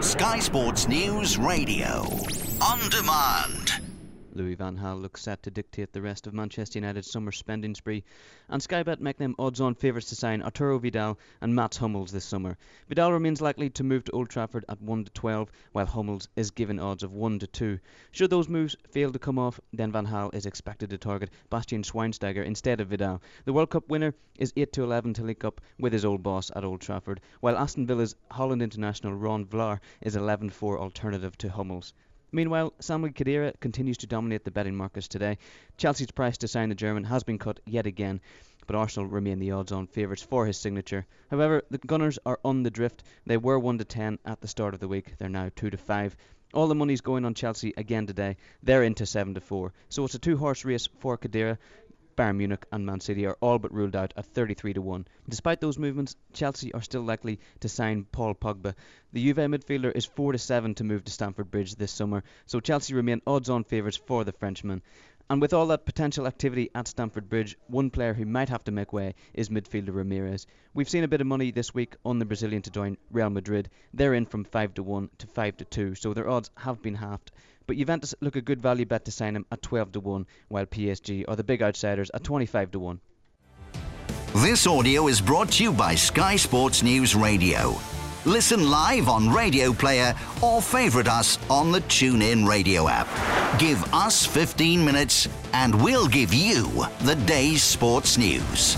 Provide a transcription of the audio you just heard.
Sky Sports News Radio. On demand. Louis Van Gaal looks set to dictate the rest of Manchester United's summer spending spree, and Sky Bet make them odds-on favourites to sign Arturo Vidal and Mats Hummels this summer. Vidal remains likely to move to Old Trafford at 1 to 12, while Hummels is given odds of 1 to 2. Should those moves fail to come off, then Van Gaal is expected to target Bastian Schweinsteiger instead of Vidal. The World Cup winner is 8 to 11 to link up with his old boss at Old Trafford, while Aston Villa's Holland international Ron Vlaar is 11-4 alternative to Hummels. Meanwhile, Samuel Khedira continues to dominate the betting markets today. Chelsea's price to sign the German has been cut yet again, but Arsenal remain the odds-on favourites for his signature. However, the Gunners are on the drift. They were 1 to 10 at the start of the week. They're now 2 to 5. All the money's going on Chelsea again today. They're into 7 to 4. So it's a two-horse race for Khedira. Bayern Munich and Man City are all but ruled out at 33 to 1. Despite those movements, Chelsea are still likely to sign Paul Pogba. The Juve midfielder is 4 to 7 to move to Stamford Bridge this summer, so Chelsea remain odds on favourites for the Frenchman. And with all that potential activity at Stamford Bridge, one player who might have to make way is midfielder Ramires. We've seen a bit of money this week on the Brazilian to join Real Madrid. They're in from 5 to 1 to 5 to 2, so their odds have been halved. But Juventus look a good value bet to sign him at 12 to 1, while PSG are the big outsiders at 25 to 1. This audio is brought to you by Sky Sports News Radio. Listen live on Radio Player or favorite us on the TuneIn Radio app. Give us 15 minutes and we'll give you the day's sports news.